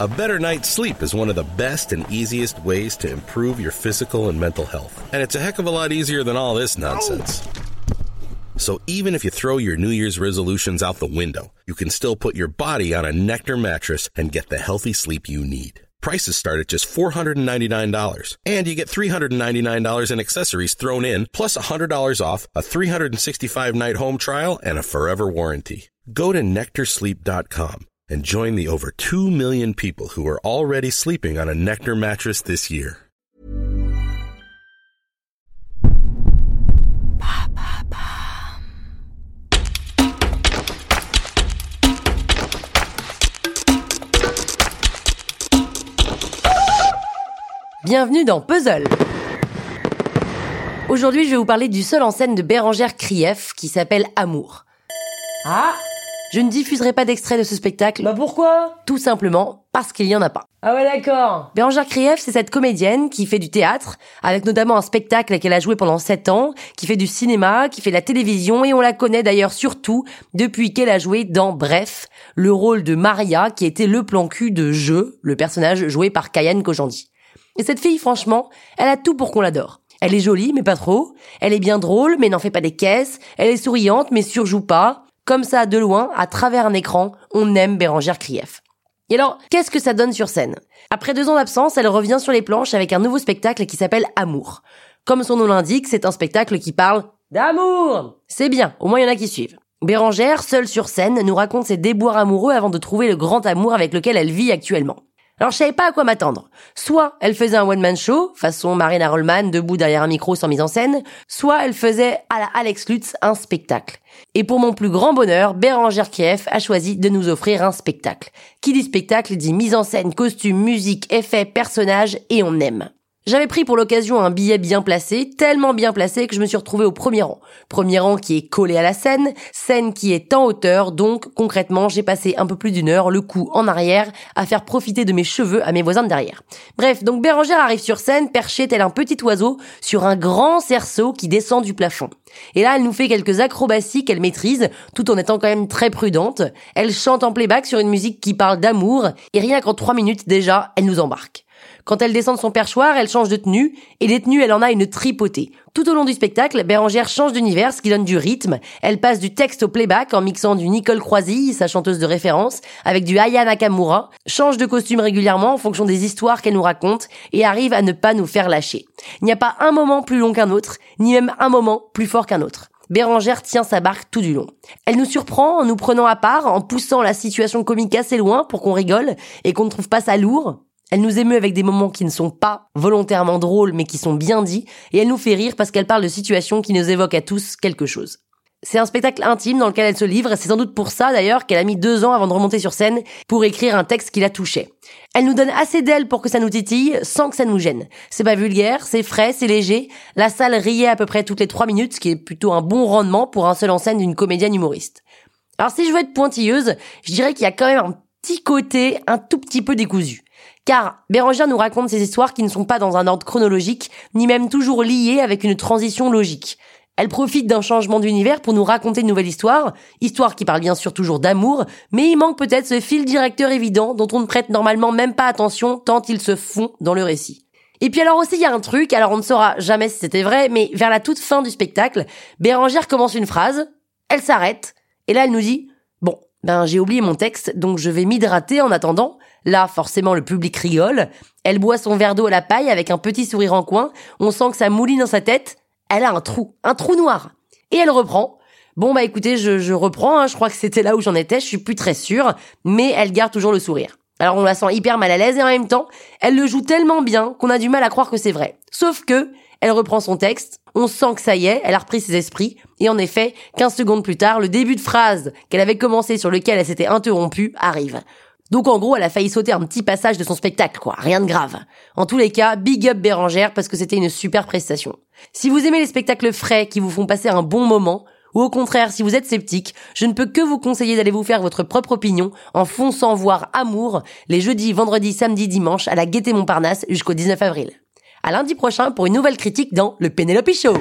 A better night's sleep is one of the best and easiest ways to improve your physical and mental health. And it's a heck of a lot easier than all this nonsense. So even if you throw your New Year's resolutions out the window, you can still put your body on a Nectar mattress and get the healthy sleep you need. Prices start at just $499. And you get $399 in accessories thrown in, plus $100 off, a 365 night home trial, and a forever warranty. Go to NectarSleep.com and join the over 2 million people who are already sleeping on a Nectar mattress this year. Bienvenue dans Puzzle. Aujourd'hui, je vais vous parler du seul en scène de Bérangère Krief qui s'appelle Amour. Ah Je ne diffuserai pas d'extrait de ce spectacle. Bah pourquoi? Tout simplement parce qu'il n'y en a pas. Ah ouais d'accord. Bérangère Krief, c'est cette comédienne qui fait du théâtre, avec notamment un spectacle qu'elle a joué pendant 7 ans, qui fait du cinéma, qui fait de la télévision, et on la connaît d'ailleurs surtout depuis qu'elle a joué dans Bref, le rôle de Maria, qui était le plan cul de Jeu, le personnage joué par Kayane Kojandi. Et cette fille, franchement, elle a tout pour qu'on l'adore. Elle est jolie, mais pas trop. Elle est bien drôle, mais n'en fait pas des caisses. Elle est souriante, mais surjoue pas. Comme ça, de loin, à travers un écran, on aime Bérangère Krief. Et alors, qu'est-ce que ça donne sur scène? Après deux ans d'absence, elle revient sur les planches avec un nouveau spectacle qui s'appelle Amour. Comme son nom l'indique, c'est un spectacle qui parle d'amour C'est bien, au moins il y en a qui suivent. Bérangère, seule sur scène, nous raconte ses déboires amoureux avant de trouver le grand amour avec lequel elle vit actuellement. Alors je savais pas à quoi m'attendre. Soit elle faisait un one-man show, façon Marina Rollman, debout derrière un micro sans mise en scène, soit elle faisait à la Alex Lutz un spectacle. Et pour mon plus grand bonheur, Bérangère Kiev a choisi de nous offrir un spectacle. Qui dit spectacle dit mise en scène, costume, musique, effets, personnages, et on aime. J'avais pris pour l'occasion un billet bien placé, tellement bien placé que je me suis retrouvée au premier rang. Premier rang qui est collé à la scène, scène qui est en hauteur, donc concrètement j'ai passé un peu plus d'une heure, le cou en arrière, à faire profiter de mes cheveux à mes voisins de derrière. Bref, donc Bérangère arrive sur scène, perchée tel un petit oiseau, sur un grand cerceau qui descend du plafond. Et là, elle nous fait quelques acrobaties qu'elle maîtrise, tout en étant quand même très prudente. Elle chante en playback sur une musique qui parle d'amour, et rien qu'en trois minutes déjà, elle nous embarque. Quand elle descend de son perchoir, elle change de tenue, et des tenues, elle en a une tripotée. Tout au long du spectacle, Bérangère change d'univers, ce qui donne du rythme. Elle passe du texte au playback en mixant du Nicole Croisille, sa chanteuse de référence, avec du Aya Nakamura, change de costume régulièrement en fonction des histoires qu'elle nous raconte, et arrive à ne pas nous faire lâcher. Il n'y a pas un moment plus long qu'un autre, ni même un moment plus fort qu'un autre. Bérangère tient sa barque tout du long. Elle nous surprend en nous prenant à part, en poussant la situation comique assez loin pour qu'on rigole et qu'on ne trouve pas ça lourd. Elle nous émeut avec des moments qui ne sont pas volontairement drôles mais qui sont bien dits et elle nous fait rire parce qu'elle parle de situations qui nous évoquent à tous quelque chose. C'est un spectacle intime dans lequel elle se livre et c'est sans doute pour ça d'ailleurs qu'elle a mis deux ans avant de remonter sur scène pour écrire un texte qui la touchait. Elle nous donne assez d'elle pour que ça nous titille sans que ça nous gêne. C'est pas vulgaire, c'est frais, c'est léger. La salle riait à peu près toutes les trois minutes, ce qui est plutôt un bon rendement pour un seul en scène d'une comédienne humoriste. Alors si je veux être pointilleuse, je dirais qu'il y a quand même un petit côté un tout petit peu décousu. Car Bérangère nous raconte ces histoires qui ne sont pas dans un ordre chronologique, ni même toujours liées avec une transition logique. Elle profite d'un changement d'univers pour nous raconter une nouvelle histoire, histoire qui parle bien sûr toujours d'amour, mais il manque peut-être ce fil directeur évident dont on ne prête normalement même pas attention tant il se fond dans le récit. Et puis alors aussi il y a un truc, alors on ne saura jamais si c'était vrai, mais vers la toute fin du spectacle, Bérangère commence une phrase, elle s'arrête, et là elle nous dit Bon, ben j'ai oublié mon texte, donc je vais m'hydrater en attendant, Là, forcément, le public rigole. Elle boit son verre d'eau à la paille avec un petit sourire en coin. On sent que ça mouline dans sa tête. Elle a un trou, un trou noir. Et elle reprend. Bon, bah écoutez, je, reprends. Hein. Je crois que c'était là où j'en étais. Je suis plus très sûre. Mais elle garde toujours le sourire. Alors on la sent hyper mal à l'aise et en même temps, elle le joue tellement bien qu'on a du mal à croire que c'est vrai. Sauf que, elle reprend son texte, on sent que ça y est, elle a repris ses esprits, et en effet, 15 secondes plus tard, le début de phrase qu'elle avait commencé sur lequel elle s'était interrompue arrive. Donc en gros, elle a failli sauter un petit passage de son spectacle, quoi. Rien de grave. En tous les cas, big up Bérangère parce que c'était une super prestation. Si vous aimez les spectacles frais qui vous font passer un bon moment, ou au contraire, si vous êtes sceptique, je ne peux que vous conseiller d'aller vous faire votre propre opinion en fonçant voir Amour les jeudis, vendredis, samedis, dimanches à la Gaîté Montparnasse jusqu'au 19 avril. À lundi prochain pour une nouvelle critique dans le Penelope Show.